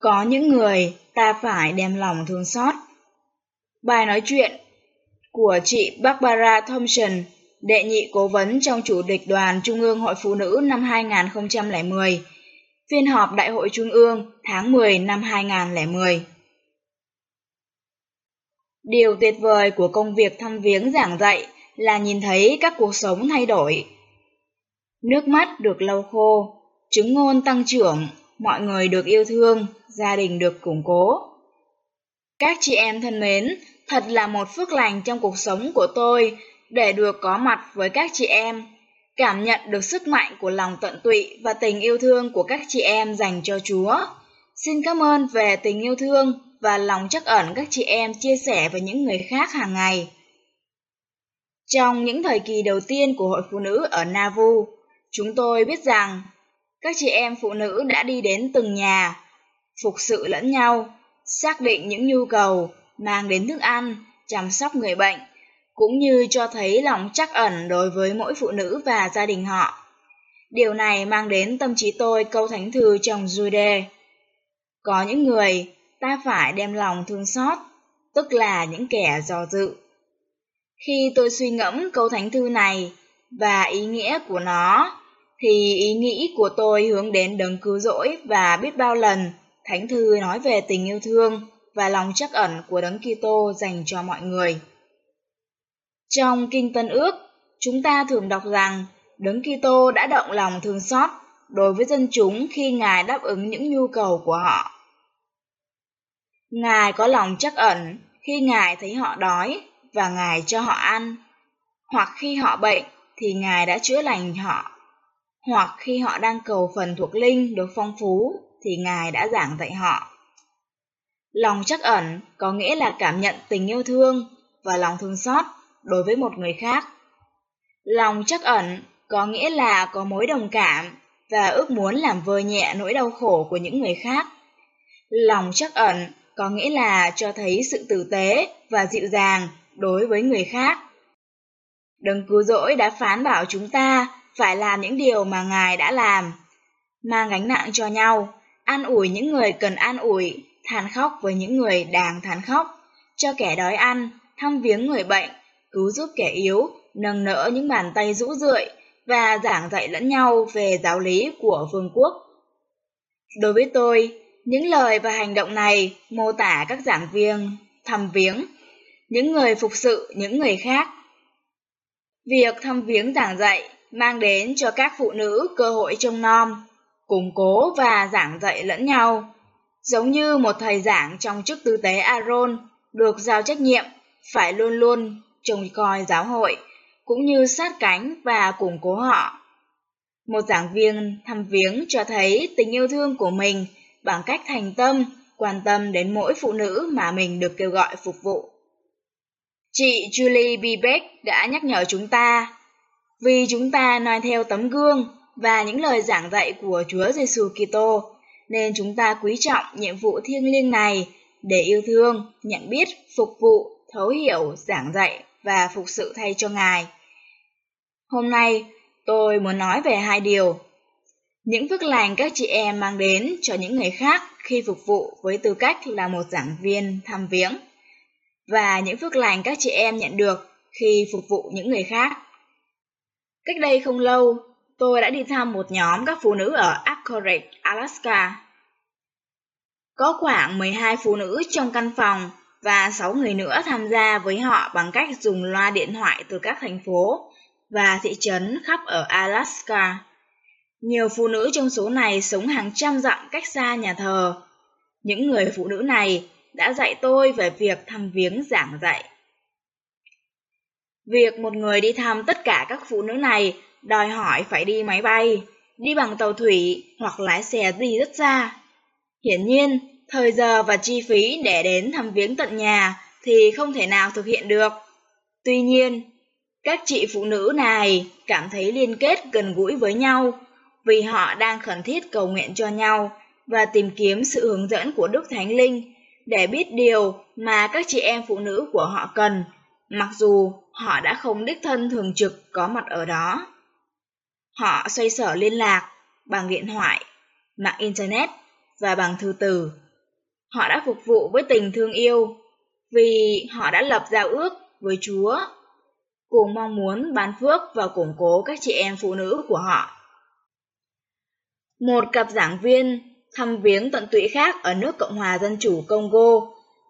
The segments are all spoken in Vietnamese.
Có những người ta phải đem lòng thương xót. Bài nói chuyện của chị Barbara Thompson, đệ nhị cố vấn trong Chủ tịch Đoàn Trung ương Hội Phụ nữ năm 2010, phiên họp Đại hội Trung ương tháng 10 năm 2010. Điều tuyệt vời của công việc thăm viếng giảng dạy là nhìn thấy các cuộc sống thay đổi. Nước mắt được lau khô, chứng ngôn tăng trưởng, mọi người được yêu thương, gia đình được củng cố. Các chị em thân mến, thật là một phước lành trong cuộc sống của tôi để được có mặt với các chị em, cảm nhận được sức mạnh của lòng tận tụy và tình yêu thương của các chị em dành cho Chúa. Xin cảm ơn về tình yêu thương và lòng chắc ẩn các chị em chia sẻ với những người khác hàng ngày. Trong những thời kỳ đầu tiên của Hội Phụ Nữ ở Navu, chúng tôi biết rằng các chị em phụ nữ đã đi đến từng nhà, phục sự lẫn nhau, xác định những nhu cầu, mang đến thức ăn, chăm sóc người bệnh, cũng như cho thấy lòng chắc ẩn đối với mỗi phụ nữ và gia đình họ. Điều này mang đến tâm trí tôi câu thánh thư trong Jude. Có những người ta phải đem lòng thương xót, tức là những kẻ dò dự. Khi tôi suy ngẫm câu thánh thư này và ý nghĩa của nó, thì ý nghĩ của tôi hướng đến đấng cứu rỗi và biết bao lần Thánh thư nói về tình yêu thương và lòng chắc ẩn của đấng Kitô dành cho mọi người. Trong Kinh Tân Ước, chúng ta thường đọc rằng đấng Kitô đã động lòng thương xót đối với dân chúng khi Ngài đáp ứng những nhu cầu của họ. Ngài có lòng chắc ẩn khi Ngài thấy họ đói và Ngài cho họ ăn, hoặc khi họ bệnh thì Ngài đã chữa lành họ hoặc khi họ đang cầu phần thuộc linh được phong phú, thì Ngài đã giảng dạy họ. Lòng chắc ẩn có nghĩa là cảm nhận tình yêu thương và lòng thương xót đối với một người khác. Lòng chắc ẩn có nghĩa là có mối đồng cảm và ước muốn làm vơi nhẹ nỗi đau khổ của những người khác. Lòng chắc ẩn có nghĩa là cho thấy sự tử tế và dịu dàng đối với người khác. Đấng cứu rỗi đã phán bảo chúng ta phải làm những điều mà Ngài đã làm, mang gánh nặng cho nhau, an ủi những người cần an ủi, than khóc với những người đang than khóc, cho kẻ đói ăn, thăm viếng người bệnh, cứu giúp kẻ yếu, nâng nỡ những bàn tay rũ rượi và giảng dạy lẫn nhau về giáo lý của vương quốc. Đối với tôi, những lời và hành động này mô tả các giảng viên thăm viếng, những người phục sự những người khác. Việc thăm viếng giảng dạy mang đến cho các phụ nữ cơ hội trông nom, củng cố và giảng dạy lẫn nhau. Giống như một thầy giảng trong chức tư tế Aaron được giao trách nhiệm phải luôn luôn trông coi giáo hội, cũng như sát cánh và củng cố họ. Một giảng viên thăm viếng cho thấy tình yêu thương của mình bằng cách thành tâm, quan tâm đến mỗi phụ nữ mà mình được kêu gọi phục vụ. Chị Julie B. Đã nhắc nhở chúng ta vì chúng ta noi theo tấm gương và những lời giảng dạy của Chúa Giêsu Kitô, nên chúng ta quý trọng nhiệm vụ thiêng liêng này để yêu thương, nhận biết, phục vụ, thấu hiểu, giảng dạy và phục sự thay cho Ngài. Hôm nay, tôi muốn nói về hai điều. Những phước lành các chị em mang đến cho những người khác khi phục vụ với tư cách là một giảng viên thăm viếng, và những phước lành các chị em nhận được khi phục vụ những người khác. Cách đây không lâu, tôi đã đi thăm một nhóm các phụ nữ ở Anchorage, Alaska. Có khoảng 12 phụ nữ trong căn phòng và 6 người nữa tham gia với họ bằng cách dùng loa điện thoại từ các thành phố và thị trấn khắp ở Alaska. Nhiều phụ nữ trong số này sống hàng trăm dặm cách xa nhà thờ. Những người phụ nữ này đã dạy tôi về việc thăm viếng giảng dạy. Việc một người đi thăm tất cả các phụ nữ này đòi hỏi phải đi máy bay, đi bằng tàu thủy hoặc lái xe đi rất xa. Hiển nhiên, thời giờ và chi phí để đến thăm viếng tận nhà thì không thể nào thực hiện được. Tuy nhiên, các chị phụ nữ này cảm thấy liên kết gần gũi với nhau vì họ đang khẩn thiết cầu nguyện cho nhau và tìm kiếm sự hướng dẫn của Đức Thánh Linh để biết điều mà các chị em phụ nữ của họ cần, mặc dù họ đã không đích thân thường trực có mặt ở đó. Họ xoay sở liên lạc bằng điện thoại, mạng Internet và bằng thư từ. Họ đã phục vụ với tình thương yêu vì họ đã lập giao ước với Chúa, cùng mong muốn ban phước và củng cố các chị em phụ nữ của họ. Một cặp giảng viên thăm viếng tận tụy khác ở nước Cộng hòa Dân chủ Congo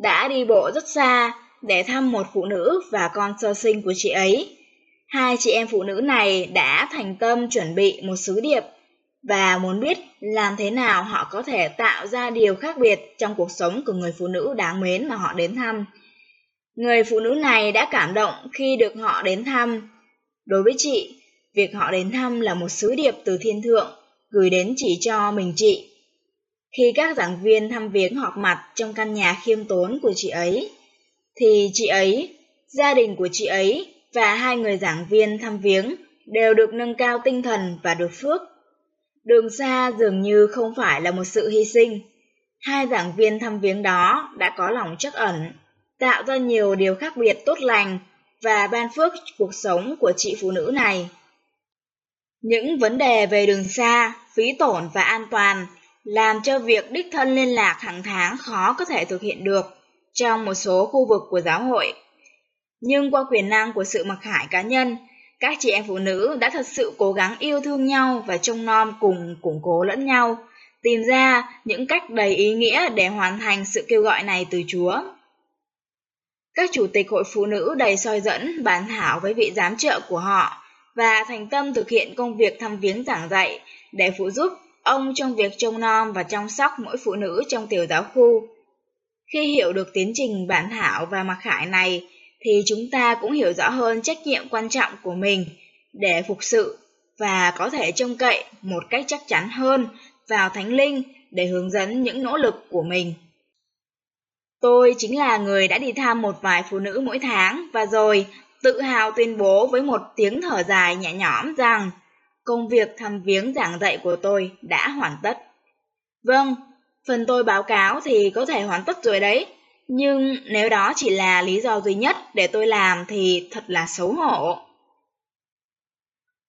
đã đi bộ rất xa để thăm một phụ nữ và con sơ sinh của chị ấy. Hai chị em phụ nữ này đã thành tâm chuẩn bị một sứ điệp và muốn biết làm thế nào họ có thể tạo ra điều khác biệt trong cuộc sống của người phụ nữ đáng mến mà họ đến thăm. Người phụ nữ này đã cảm động khi được họ đến thăm. Đối với chị, việc họ đến thăm là một sứ điệp từ thiên thượng gửi đến chỉ cho mình chị. Khi các giảng viên thăm viếng họp mặt trong căn nhà khiêm tốn của chị ấy, thì chị ấy, gia đình của chị ấy và hai người giảng viên thăm viếng đều được nâng cao tinh thần và được phước. Đường xa dường như không phải là một sự hy sinh. Hai giảng viên thăm viếng đó đã có lòng chắc ẩn, tạo ra nhiều điều khác biệt tốt lành và ban phước cuộc sống của chị phụ nữ này. Những vấn đề về đường xa, phí tổn và an toàn làm cho việc đích thân liên lạc hàng tháng khó có thể thực hiện được trong một số khu vực của giáo hội. Nhưng qua quyền năng của sự mặc khải cá nhân, các chị em phụ nữ đã thật sự cố gắng yêu thương nhau và trông nom cùng củng cố lẫn nhau, tìm ra những cách đầy ý nghĩa để hoàn thành sự kêu gọi này từ Chúa. Các chủ tịch hội phụ nữ đầy soi dẫn bàn thảo với vị giám trợ của họ và thành tâm thực hiện công việc thăm viếng giảng dạy để phụ giúp ông trong việc trông nom và chăm sóc mỗi phụ nữ trong tiểu giáo khu. Khi hiểu được tiến trình bản thảo và mặc khải này, thì chúng ta cũng hiểu rõ hơn trách nhiệm quan trọng của mình để phục sự và có thể trông cậy một cách chắc chắn hơn vào Thánh Linh để hướng dẫn những nỗ lực của mình. Tôi chính là người đã đi thăm một vài phụ nữ mỗi tháng và rồi tự hào tuyên bố với một tiếng thở dài nhẹ nhõm rằng công việc thăm viếng giảng dạy của tôi đã hoàn tất. Vâng, phần tôi báo cáo thì có thể hoàn tất rồi đấy, nhưng nếu đó chỉ là lý do duy nhất để tôi làm thì thật là xấu hổ.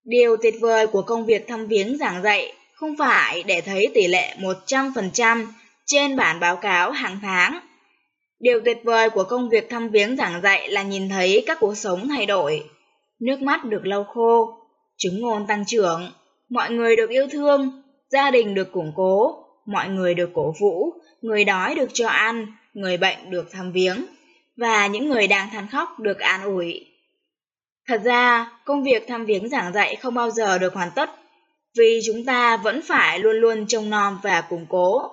Điều tuyệt vời của công việc thăm viếng giảng dạy không phải để thấy tỷ lệ 100% trên bản báo cáo hàng tháng. Điều tuyệt vời của công việc thăm viếng giảng dạy là nhìn thấy các cuộc sống thay đổi, nước mắt được lau khô, Chứng ngôn tăng trưởng, mọi người được yêu thương, gia đình được củng cố, mọi người được cổ vũ, người đói được cho ăn, người bệnh được thăm viếng, và những người đang than khóc được an ủi. Thật ra, công việc thăm viếng giảng dạy không bao giờ được hoàn tất, vì chúng ta vẫn phải luôn luôn trông nom và củng cố.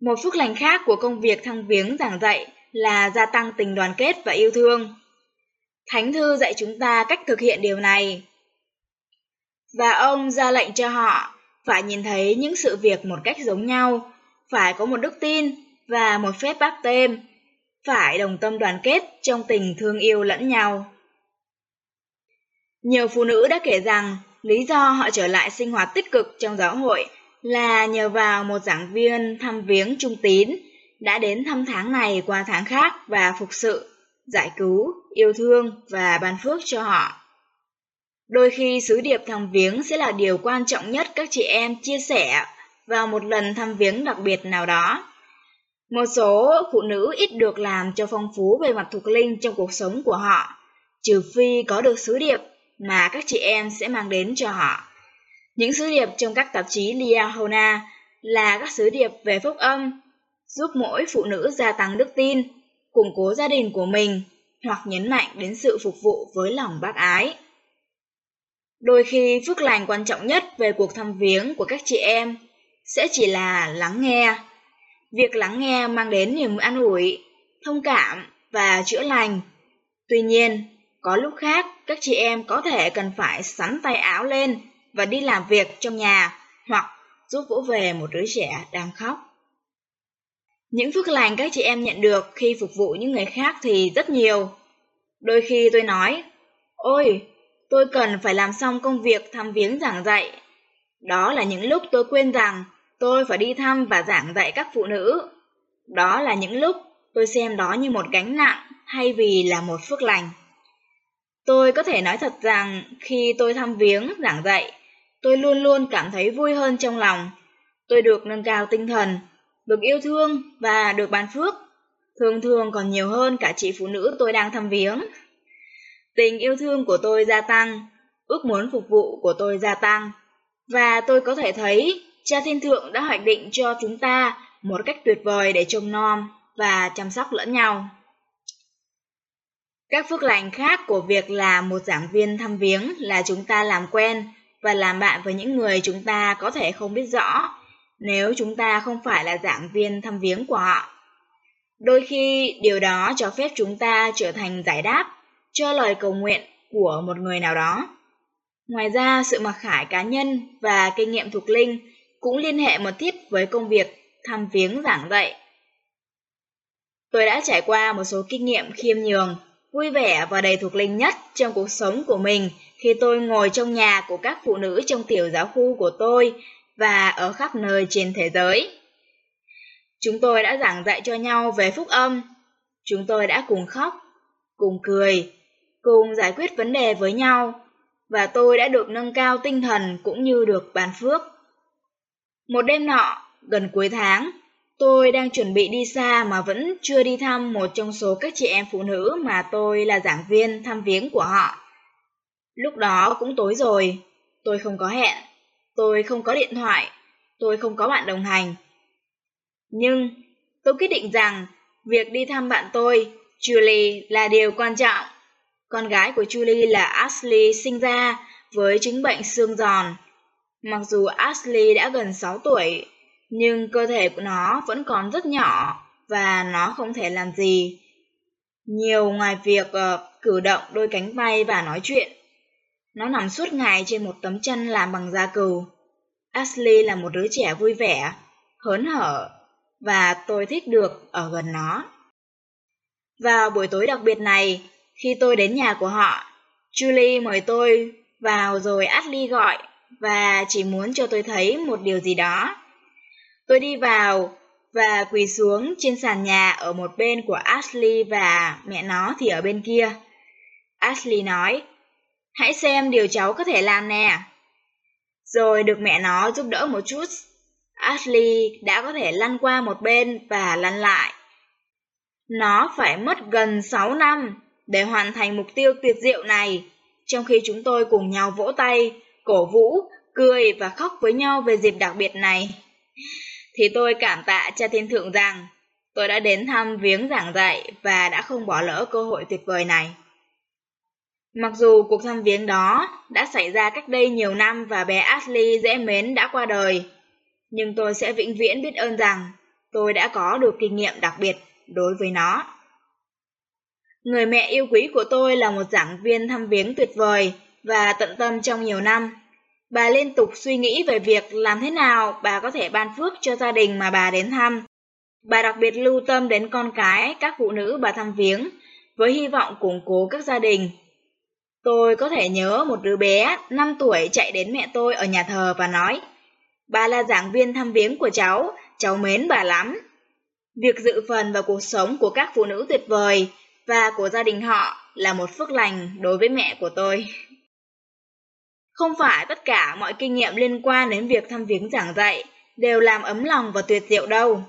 Một phước lành khác của công việc thăm viếng giảng dạy là gia tăng tình đoàn kết và yêu thương. Thánh thư dạy chúng ta cách thực hiện điều này. Và ông ra lệnh cho họ phải nhìn thấy những sự việc một cách giống nhau, phải có một đức tin và một phép báp tên, phải đồng tâm đoàn kết trong tình thương yêu lẫn nhau. Nhiều phụ nữ đã kể rằng lý do họ trở lại sinh hoạt tích cực trong giáo hội là nhờ vào một giảng viên thăm viếng trung tín đã đến thăm tháng này qua tháng khác và phục sự giải cứu, yêu thương và ban phước cho họ. Đôi khi sứ điệp thăm viếng sẽ là điều quan trọng nhất các chị em chia sẻ vào một lần thăm viếng đặc biệt nào đó. Một số phụ nữ ít được làm cho phong phú về mặt thuộc linh trong cuộc sống của họ, trừ phi có được sứ điệp mà các chị em sẽ mang đến cho họ. Những sứ điệp trong các tạp chí Liahona là các sứ điệp về phúc âm, giúp mỗi phụ nữ gia tăng đức tin củng cố gia đình của mình hoặc nhấn mạnh đến sự phục vụ với lòng bác ái. Đôi khi phước lành quan trọng nhất về cuộc thăm viếng của các chị em sẽ chỉ là lắng nghe. Việc lắng nghe mang đến niềm an ủi, thông cảm và chữa lành. Tuy nhiên, Có lúc khác, các chị em có thể cần phải sắn tay áo lên và đi làm việc trong nhà hoặc giúp vỗ về một đứa trẻ đang khóc. Những phước lành các chị em nhận được khi phục vụ những người khác thì rất nhiều. Đôi khi tôi nói, ôi, tôi cần phải làm xong công việc thăm viếng giảng dạy. Đó là những lúc tôi quên rằng tôi phải đi thăm và giảng dạy các phụ nữ. Đó là những lúc tôi xem đó như một gánh nặng thay vì là một phước lành. Tôi có thể nói thật rằng khi tôi thăm viếng giảng dạy, tôi luôn luôn cảm thấy vui hơn trong lòng. Tôi được nâng cao tinh thần, được yêu thương và được ban phước. Thường thường còn nhiều hơn cả chị phụ nữ tôi đang thăm viếng. Tình yêu thương của tôi gia tăng, ước muốn phục vụ của tôi gia tăng. Và tôi có thể thấy cha thiên thượng đã hoạch định cho chúng ta một cách tuyệt vời để trông nom và chăm sóc lẫn nhau. Các phước lành khác của việc là một giảng viên thăm viếng là chúng ta làm quen và làm bạn với những người chúng ta có thể không biết rõ nếu chúng ta không phải là giảng viên thăm viếng của họ. Đôi khi điều đó cho phép chúng ta trở thành giải đáp cho lời cầu nguyện của một người nào đó. Ngoài ra, sự mặc khải cá nhân và kinh nghiệm thuộc linh cũng liên hệ mật thiết với công việc thăm viếng giảng dạy. Tôi đã trải qua một số kinh nghiệm khiêm nhường vui vẻ và đầy thuộc linh nhất trong cuộc sống của mình khi tôi ngồi trong nhà của các phụ nữ trong tiểu giáo khu của tôi và ở khắp nơi trên thế giới. Chúng tôi đã giảng dạy cho nhau về phúc âm. Chúng tôi đã cùng khóc, cùng cười, cùng giải quyết vấn đề với nhau và tôi đã được nâng cao tinh thần cũng như được bàn phước. Một đêm nọ, gần cuối tháng, Tôi đang chuẩn bị đi xa mà vẫn chưa đi thăm một trong số các chị em phụ nữ mà tôi là giảng viên thăm viếng của họ. Lúc đó cũng tối rồi, tôi không có hẹn, tôi không có điện thoại, tôi không có bạn đồng hành. Nhưng tôi quyết định rằng việc đi thăm bạn tôi, Julie, là điều quan trọng. Con gái của Julie là Ashley sinh ra với chứng bệnh xương giòn. Mặc dù Ashley đã gần 6 tuổi, nhưng cơ thể của nó vẫn còn rất nhỏ và nó không thể làm gì. Nhiều ngoài việc uh, cử động đôi cánh bay và nói chuyện. Nó nằm suốt ngày trên một tấm chân làm bằng da cừu. Ashley là một đứa trẻ vui vẻ, hớn hở và tôi thích được ở gần nó. Vào buổi tối đặc biệt này, khi tôi đến nhà của họ, Julie mời tôi vào rồi Ashley gọi và chỉ muốn cho tôi thấy một điều gì đó. Tôi đi vào và quỳ xuống trên sàn nhà ở một bên của Ashley và mẹ nó thì ở bên kia. Ashley nói, hãy xem điều cháu có thể làm nè. Rồi được mẹ nó giúp đỡ một chút, Ashley đã có thể lăn qua một bên và lăn lại. Nó phải mất gần 6 năm để hoàn thành mục tiêu tuyệt diệu này, trong khi chúng tôi cùng nhau vỗ tay, cổ vũ, cười và khóc với nhau về dịp đặc biệt này thì tôi cảm tạ cha thiên thượng rằng tôi đã đến thăm viếng giảng dạy và đã không bỏ lỡ cơ hội tuyệt vời này. Mặc dù cuộc thăm viếng đó đã xảy ra cách đây nhiều năm và bé Ashley dễ mến đã qua đời, nhưng tôi sẽ vĩnh viễn biết ơn rằng tôi đã có được kinh nghiệm đặc biệt đối với nó. Người mẹ yêu quý của tôi là một giảng viên thăm viếng tuyệt vời và tận tâm trong nhiều năm. Bà liên tục suy nghĩ về việc làm thế nào bà có thể ban phước cho gia đình mà bà đến thăm. Bà đặc biệt lưu tâm đến con cái, các phụ nữ bà thăm viếng, với hy vọng củng cố các gia đình. Tôi có thể nhớ một đứa bé 5 tuổi chạy đến mẹ tôi ở nhà thờ và nói, Bà là giảng viên thăm viếng của cháu, cháu mến bà lắm. Việc dự phần vào cuộc sống của các phụ nữ tuyệt vời và của gia đình họ là một phước lành đối với mẹ của tôi. Không phải tất cả mọi kinh nghiệm liên quan đến việc thăm viếng giảng dạy đều làm ấm lòng và tuyệt diệu đâu.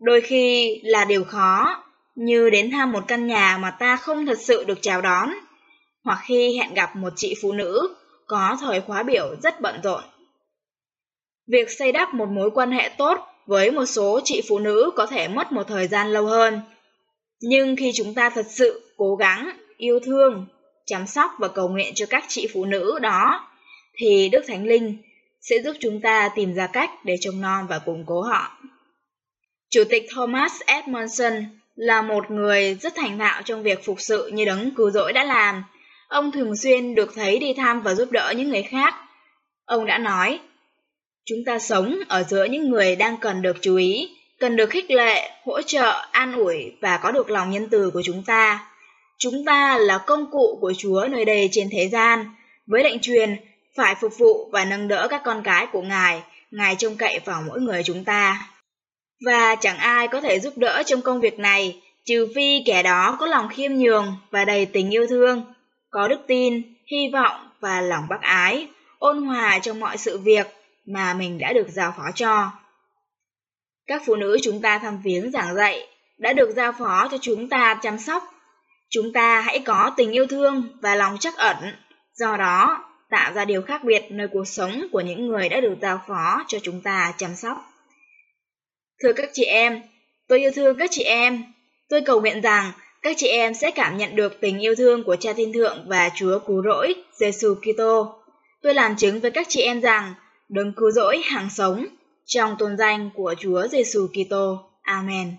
Đôi khi là điều khó, như đến thăm một căn nhà mà ta không thật sự được chào đón, hoặc khi hẹn gặp một chị phụ nữ có thời khóa biểu rất bận rộn. Việc xây đắp một mối quan hệ tốt với một số chị phụ nữ có thể mất một thời gian lâu hơn. Nhưng khi chúng ta thật sự cố gắng, yêu thương, chăm sóc và cầu nguyện cho các chị phụ nữ đó thì Đức Thánh Linh sẽ giúp chúng ta tìm ra cách để trông non và củng cố họ. Chủ tịch Thomas Edmondson là một người rất thành thạo trong việc phục sự như đấng cứu rỗi đã làm, ông thường xuyên được thấy đi thăm và giúp đỡ những người khác. Ông đã nói, chúng ta sống ở giữa những người đang cần được chú ý, cần được khích lệ, hỗ trợ, an ủi và có được lòng nhân từ của chúng ta. Chúng ta là công cụ của Chúa nơi đây trên thế gian, với lệnh truyền phải phục vụ và nâng đỡ các con cái của Ngài, Ngài trông cậy vào mỗi người chúng ta. Và chẳng ai có thể giúp đỡ trong công việc này, trừ phi kẻ đó có lòng khiêm nhường và đầy tình yêu thương, có đức tin, hy vọng và lòng bác ái, ôn hòa trong mọi sự việc mà mình đã được giao phó cho. Các phụ nữ chúng ta thăm viếng giảng dạy đã được giao phó cho chúng ta chăm sóc. Chúng ta hãy có tình yêu thương và lòng chắc ẩn, do đó tạo ra điều khác biệt nơi cuộc sống của những người đã được giao phó cho chúng ta chăm sóc. Thưa các chị em, tôi yêu thương các chị em. Tôi cầu nguyện rằng các chị em sẽ cảm nhận được tình yêu thương của Cha Thiên Thượng và Chúa Cứu Rỗi, Giêsu Kitô. Tôi làm chứng với các chị em rằng đấng cứu rỗi hàng sống trong tôn danh của Chúa Giêsu Kitô. Amen.